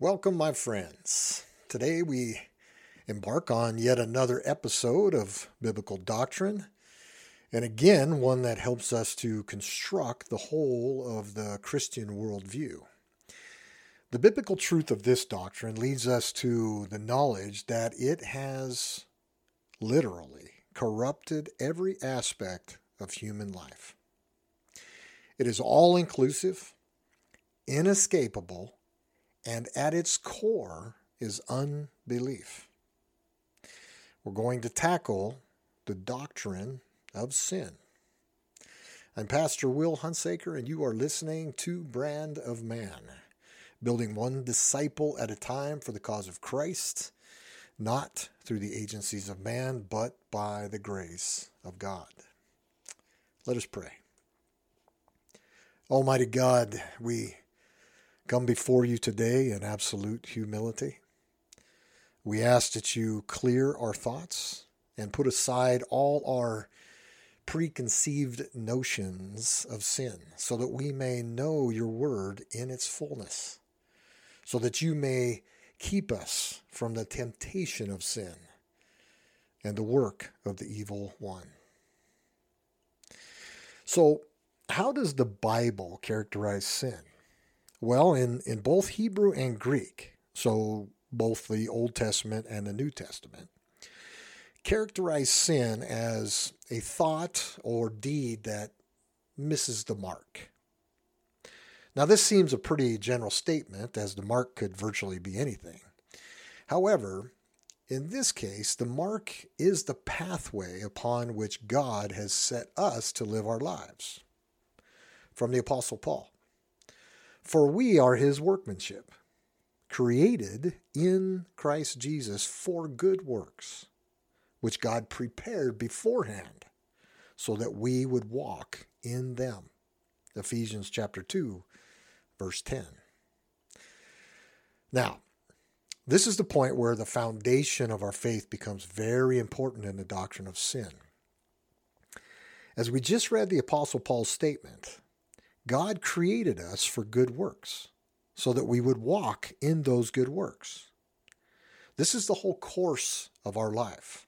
Welcome, my friends. Today we embark on yet another episode of Biblical Doctrine, and again, one that helps us to construct the whole of the Christian worldview. The biblical truth of this doctrine leads us to the knowledge that it has literally corrupted every aspect of human life. It is all inclusive, inescapable, and at its core is unbelief. We're going to tackle the doctrine of sin. I'm Pastor Will Hunsaker, and you are listening to Brand of Man, building one disciple at a time for the cause of Christ, not through the agencies of man, but by the grace of God. Let us pray. Almighty God, we come before you today in absolute humility. We ask that you clear our thoughts and put aside all our preconceived notions of sin so that we may know your word in its fullness, so that you may keep us from the temptation of sin and the work of the evil one. So, how does the Bible characterize sin? Well, in, in both Hebrew and Greek, so both the Old Testament and the New Testament, characterize sin as a thought or deed that misses the mark. Now, this seems a pretty general statement, as the mark could virtually be anything. However, in this case, the mark is the pathway upon which God has set us to live our lives. From the Apostle Paul. For we are his workmanship, created in Christ Jesus for good works, which God prepared beforehand so that we would walk in them. Ephesians chapter 2, verse 10. Now, this is the point where the foundation of our faith becomes very important in the doctrine of sin. As we just read the Apostle Paul's statement, God created us for good works so that we would walk in those good works. This is the whole course of our life.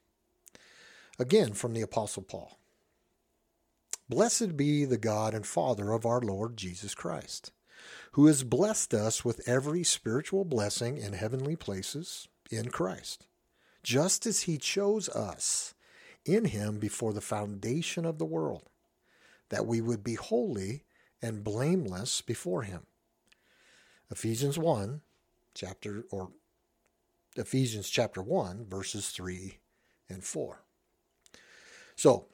Again, from the Apostle Paul Blessed be the God and Father of our Lord Jesus Christ, who has blessed us with every spiritual blessing in heavenly places in Christ, just as he chose us in him before the foundation of the world, that we would be holy and blameless before him. Ephesians 1 chapter or Ephesians chapter 1 verses 3 and 4. So,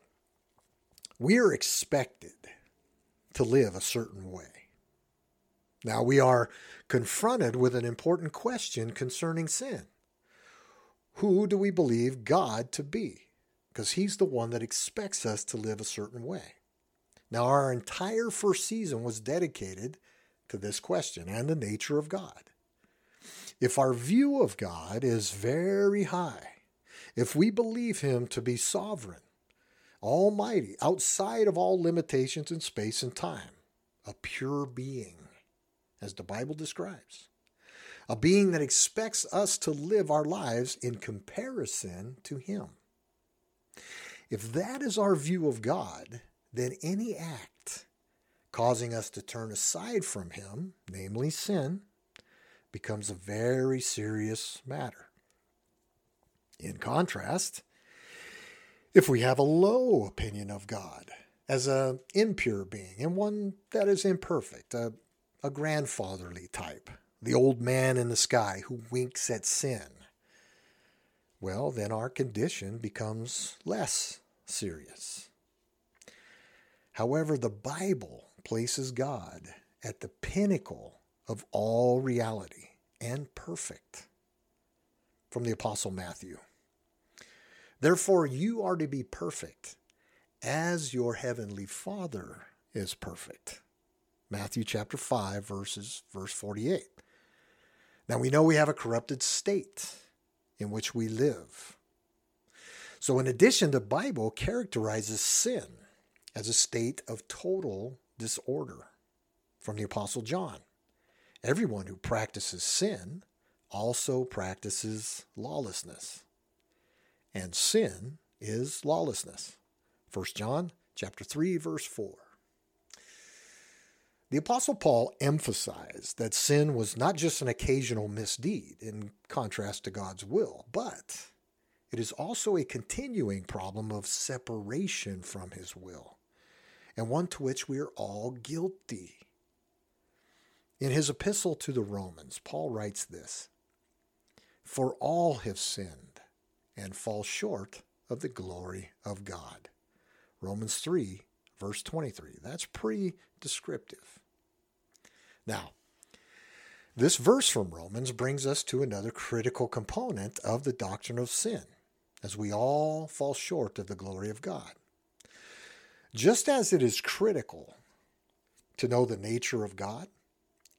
we are expected to live a certain way. Now we are confronted with an important question concerning sin. Who do we believe God to be? Because he's the one that expects us to live a certain way. Now, our entire first season was dedicated to this question and the nature of God. If our view of God is very high, if we believe Him to be sovereign, almighty, outside of all limitations in space and time, a pure being, as the Bible describes, a being that expects us to live our lives in comparison to Him. If that is our view of God, then any act causing us to turn aside from Him, namely sin, becomes a very serious matter. In contrast, if we have a low opinion of God as an impure being and one that is imperfect, a, a grandfatherly type, the old man in the sky who winks at sin, well, then our condition becomes less serious. However, the Bible places God at the pinnacle of all reality and perfect. From the Apostle Matthew. Therefore, you are to be perfect as your heavenly Father is perfect. Matthew chapter 5, verses verse 48. Now we know we have a corrupted state in which we live. So in addition, the Bible characterizes sin as a state of total disorder from the Apostle John Everyone who practices sin also practices lawlessness. And sin is lawlessness. 1 John chapter 3 verse 4. The apostle Paul emphasized that sin was not just an occasional misdeed in contrast to God's will, but it is also a continuing problem of separation from his will, and one to which we are all guilty. In his epistle to the Romans, Paul writes this For all have sinned and fall short of the glory of God. Romans 3, verse 23. That's pretty descriptive. Now, this verse from Romans brings us to another critical component of the doctrine of sin, as we all fall short of the glory of God. Just as it is critical to know the nature of God,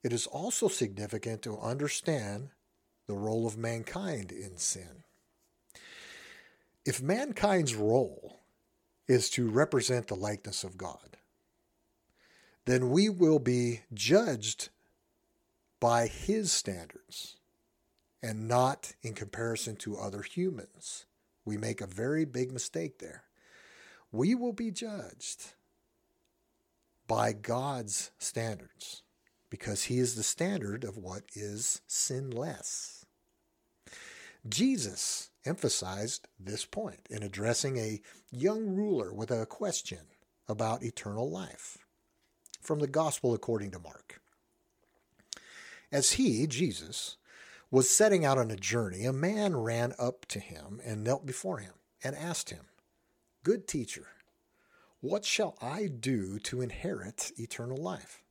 it is also significant to understand the role of mankind in sin. If mankind's role is to represent the likeness of God, then we will be judged by his standards and not in comparison to other humans. We make a very big mistake there. We will be judged by God's standards because he is the standard of what is sinless. Jesus emphasized this point in addressing a young ruler with a question about eternal life from the Gospel according to Mark. As he, Jesus, was setting out on a journey, a man ran up to him and knelt before him and asked him, Good teacher, what shall I do to inherit eternal life?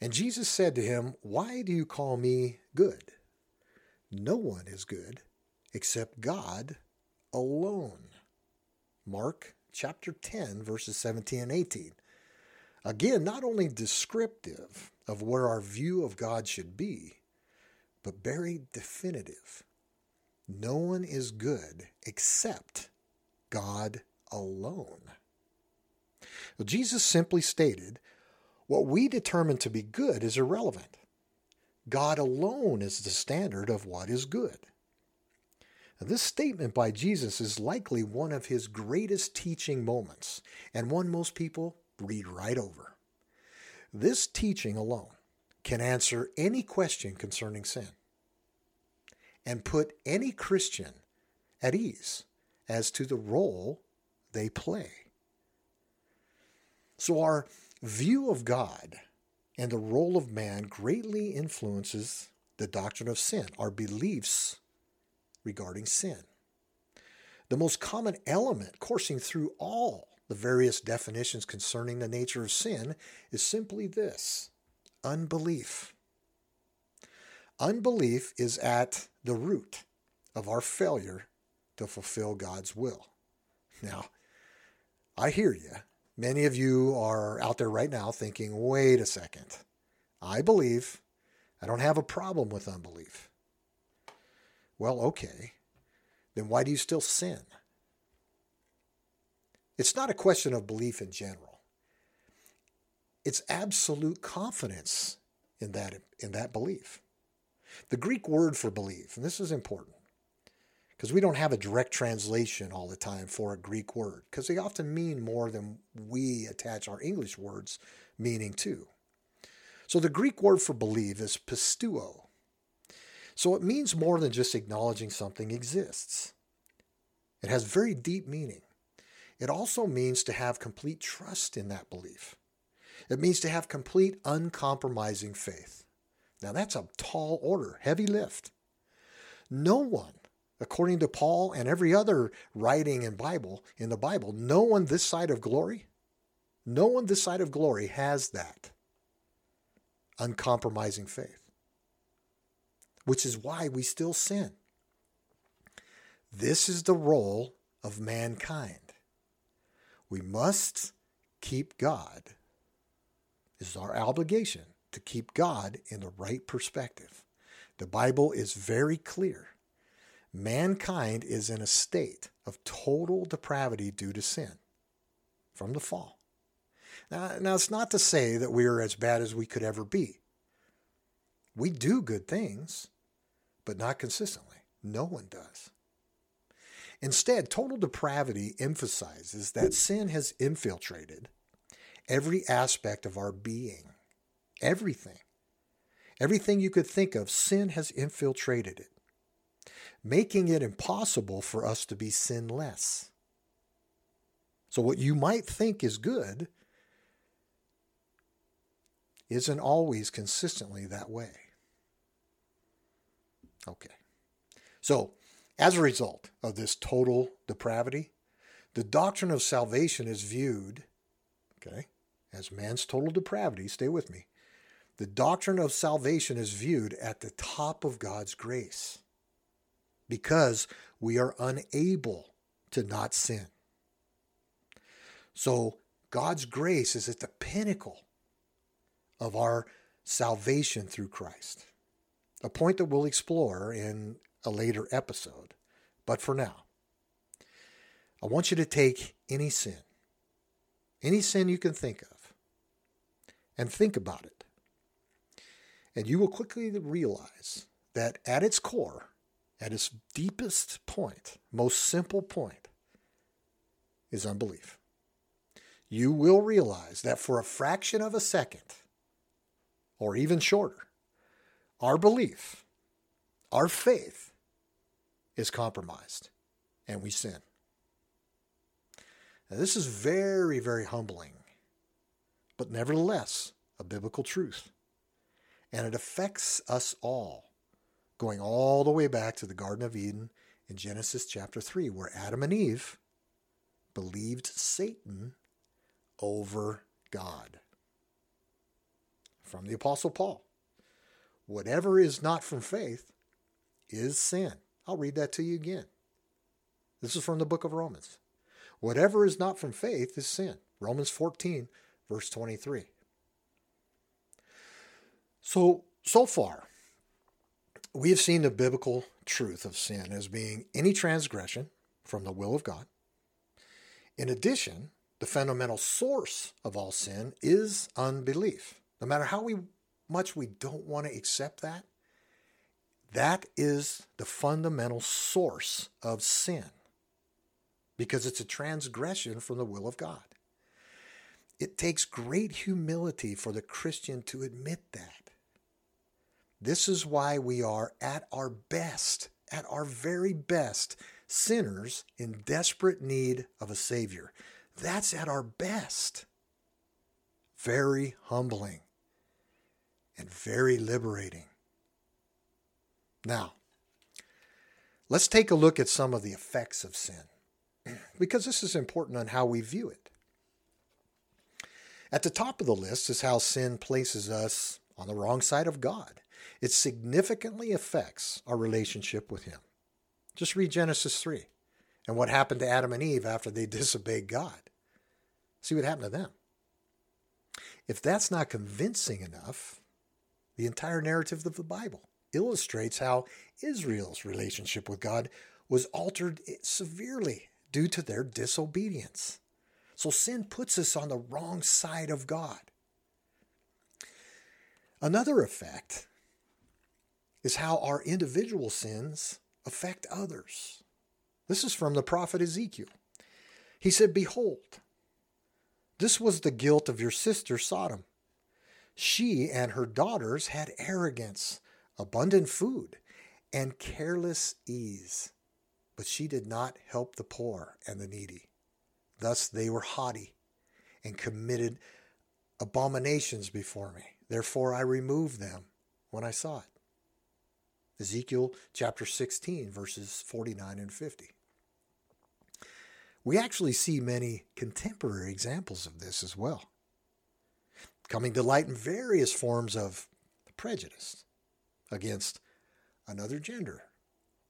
And Jesus said to him, Why do you call me good? No one is good except God alone. Mark chapter 10, verses 17 and 18. Again, not only descriptive of where our view of God should be, but very definitive. No one is good except God alone. Well, Jesus simply stated what we determine to be good is irrelevant. God alone is the standard of what is good. Now, this statement by Jesus is likely one of his greatest teaching moments, and one most people read right over. This teaching alone can answer any question concerning sin and put any Christian at ease as to the role they play. So, our view of God and the role of man greatly influences the doctrine of sin, our beliefs regarding sin. The most common element coursing through all the various definitions concerning the nature of sin is simply this unbelief. Unbelief is at the root of our failure to fulfill God's will. Now, I hear you. Many of you are out there right now thinking, wait a second. I believe. I don't have a problem with unbelief. Well, okay. Then why do you still sin? It's not a question of belief in general. It's absolute confidence in that, in that belief. The Greek word for belief, and this is important, because we don't have a direct translation all the time for a Greek word, because they often mean more than we attach our English words meaning to. So the Greek word for believe is pisteuo. So it means more than just acknowledging something exists. It has very deep meaning. It also means to have complete trust in that belief. It means to have complete uncompromising faith. Now that's a tall order, heavy lift. No one according to Paul and every other writing in Bible in the Bible, no one this side of glory, no one this side of glory has that uncompromising faith. Which is why we still sin. This is the role of mankind. We must keep God. This is our obligation to keep God in the right perspective. The Bible is very clear mankind is in a state of total depravity due to sin from the fall. Now, now, it's not to say that we are as bad as we could ever be. We do good things, but not consistently. No one does. Instead, total depravity emphasizes that sin has infiltrated every aspect of our being. Everything. Everything you could think of, sin has infiltrated it, making it impossible for us to be sinless. So, what you might think is good isn't always consistently that way. Okay. So, as a result of this total depravity, the doctrine of salvation is viewed, okay, as man's total depravity. Stay with me. The doctrine of salvation is viewed at the top of God's grace because we are unable to not sin. So God's grace is at the pinnacle of our salvation through Christ, a point that we'll explore in a later episode. But for now, I want you to take any sin, any sin you can think of, and think about it. And you will quickly realize that at its core, at its deepest point, most simple point, is unbelief. You will realize that for a fraction of a second, or even shorter, our belief, our faith is compromised and we sin. Now, this is very, very humbling, but nevertheless a biblical truth and it affects us all, going all the way back to the Garden of Eden in Genesis chapter 3, where Adam and Eve believed Satan over God. From the Apostle Paul Whatever is not from faith is sin. I'll read that to you again. This is from the book of Romans. Whatever is not from faith is sin. Romans 14, verse 23. So, so far, we have seen the biblical truth of sin as being any transgression from the will of God. In addition, the fundamental source of all sin is unbelief. No matter how we, much we don't want to accept that, that is the fundamental source of sin because it's a transgression from the will of God. It takes great humility for the Christian to admit that. This is why we are at our best, at our very best, sinners in desperate need of a Savior. That's at our best. Very humbling and very liberating. Now, let's take a look at some of the effects of sin, because this is important on how we view it. At the top of the list is how sin places us on the wrong side of God. It significantly affects our relationship with Him. Just read Genesis 3 and what happened to Adam and Eve after they disobeyed God. See what happened to them. If that's not convincing enough, the entire narrative of the Bible illustrates how Israel's relationship with God was altered severely due to their disobedience. So sin puts us on the wrong side of God. Another effect is how our individual sins affect others. This is from the prophet Ezekiel. He said, Behold, this was the guilt of your sister Sodom. She and her daughters had arrogance, abundant food, and careless ease, but she did not help the poor and the needy. Thus they were haughty and committed abominations before me. Therefore I removed them when I saw it. Ezekiel chapter 16, verses 49 and 50. We actually see many contemporary examples of this as well, coming to light in various forms of prejudice against another gender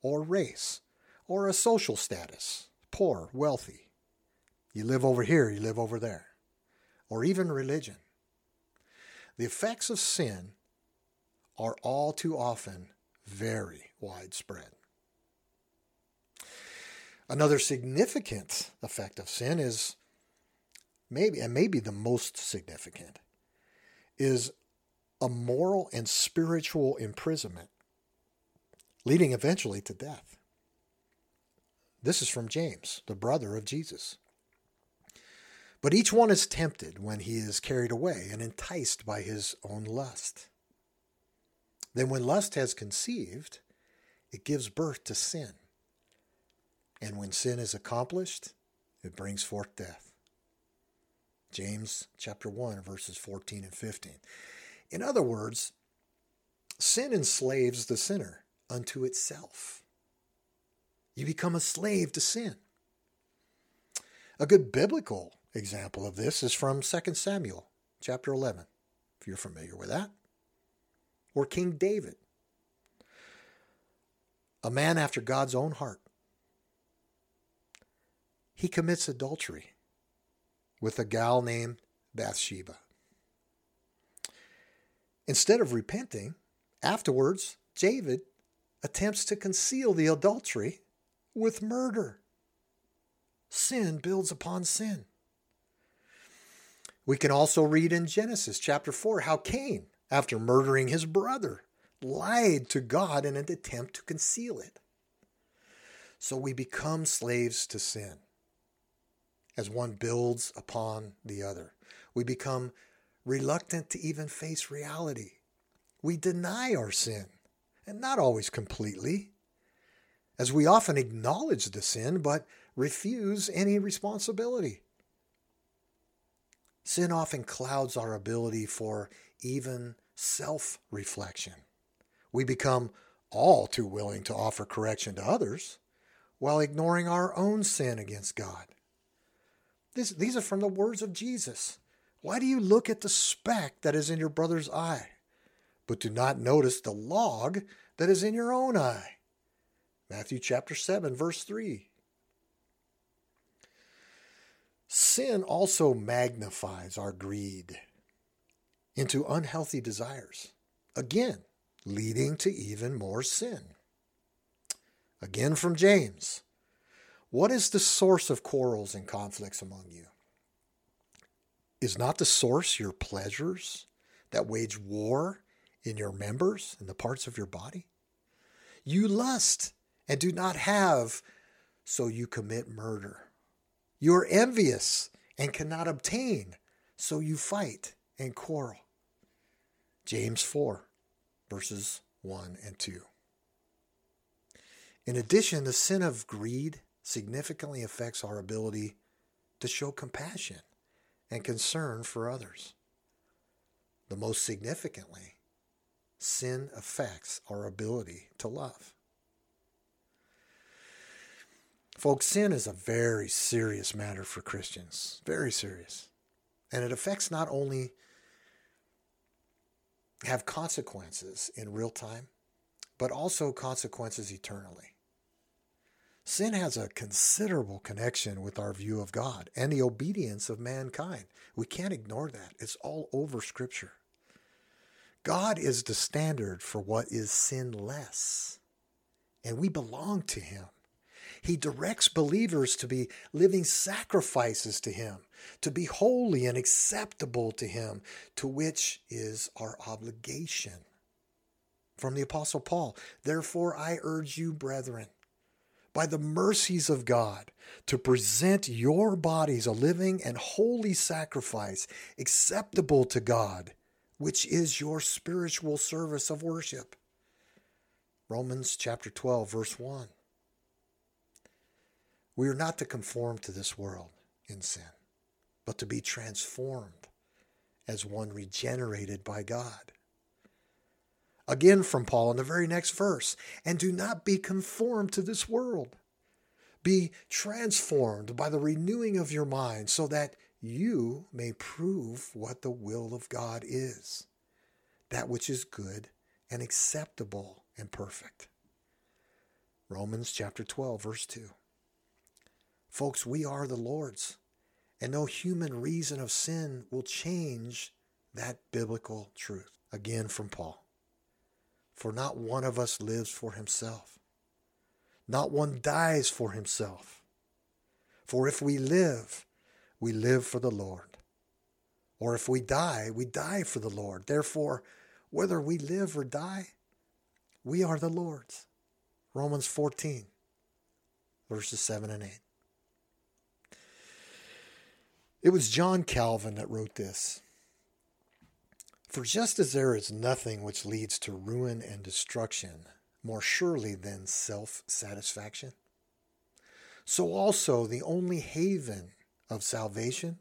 or race or a social status, poor, wealthy. You live over here, you live over there, or even religion. The effects of sin are all too often very widespread. Another significant effect of sin is maybe, and maybe the most significant, is a moral and spiritual imprisonment, leading eventually to death. This is from James, the brother of Jesus. But each one is tempted when he is carried away and enticed by his own lust. Then, when lust has conceived, it gives birth to sin. And when sin is accomplished, it brings forth death. James chapter 1 verses 14 and 15. In other words, sin enslaves the sinner unto itself. You become a slave to sin. A good biblical example of this is from 2 Samuel chapter 11, if you're familiar with that, or King David, a man after God's own heart. He commits adultery with a gal named Bathsheba. Instead of repenting, afterwards, David attempts to conceal the adultery with murder. Sin builds upon sin. We can also read in Genesis chapter 4 how Cain, after murdering his brother, lied to God in an attempt to conceal it. So we become slaves to sin as one builds upon the other. We become reluctant to even face reality. We deny our sin, and not always completely, as we often acknowledge the sin but refuse any responsibility. Sin often clouds our ability for even self reflection. We become all too willing to offer correction to others while ignoring our own sin against God. This, these are from the words of Jesus. Why do you look at the speck that is in your brother's eye, but do not notice the log that is in your own eye? Matthew chapter 7, verse 3. Sin also magnifies our greed into unhealthy desires, again, leading to even more sin. Again from James. What is the source of quarrels and conflicts among you? Is not the source your pleasures that wage war in your members and the parts of your body? You lust and do not have, so you commit murder. You are envious and cannot obtain, so you fight and quarrel. James 4, verses 1 and 2. In addition, the sin of greed significantly affects our ability to show compassion and concern for others. The most significantly, sin affects our ability to love. Folks, sin is a very serious matter for Christians, very serious. And it affects not only have consequences in real time, but also consequences eternally. Sin has a considerable connection with our view of God and the obedience of mankind. We can't ignore that. It's all over Scripture. God is the standard for what is sinless, and we belong to Him. He directs believers to be living sacrifices to Him, to be holy and acceptable to Him, to which is our obligation. From the Apostle Paul, therefore I urge you, brethren, by the mercies of God to present your bodies a living and holy sacrifice acceptable to God, which is your spiritual service of worship. Romans chapter 12, verse 1. We are not to conform to this world in sin, but to be transformed as one regenerated by God. Again from Paul in the very next verse. And do not be conformed to this world. Be transformed by the renewing of your mind so that you may prove what the will of God is, that which is good and acceptable and perfect. Romans chapter 12, verse 2. Folks, we are the Lord's, and no human reason of sin will change that biblical truth. Again from Paul. For not one of us lives for himself. Not one dies for himself. For if we live, we live for the Lord. Or if we die, we die for the Lord. Therefore, whether we live or die, we are the Lord's. Romans 14, verses 7 and 8. It was John Calvin that wrote this. For just as there is nothing which leads to ruin and destruction more surely than self satisfaction, so also the only haven of salvation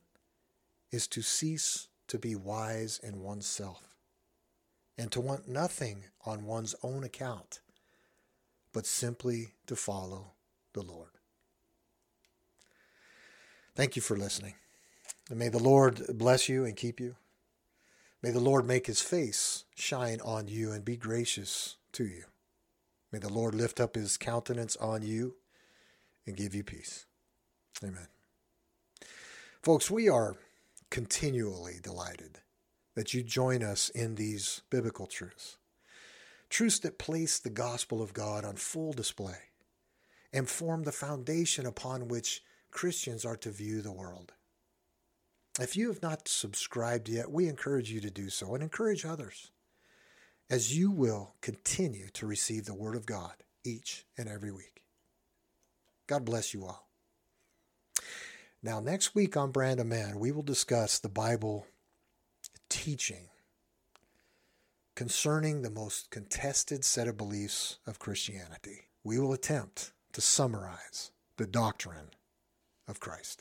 is to cease to be wise in oneself and to want nothing on one's own account, but simply to follow the Lord. Thank you for listening. And may the Lord bless you and keep you. May the Lord make his face shine on you and be gracious to you. May the Lord lift up his countenance on you and give you peace. Amen. Folks, we are continually delighted that you join us in these biblical truths. Truths that place the gospel of God on full display and form the foundation upon which Christians are to view the world. If you have not subscribed yet, we encourage you to do so and encourage others as you will continue to receive the Word of God each and every week. God bless you all. Now, next week on Brand of Man, we will discuss the Bible teaching concerning the most contested set of beliefs of Christianity. We will attempt to summarize the doctrine of Christ.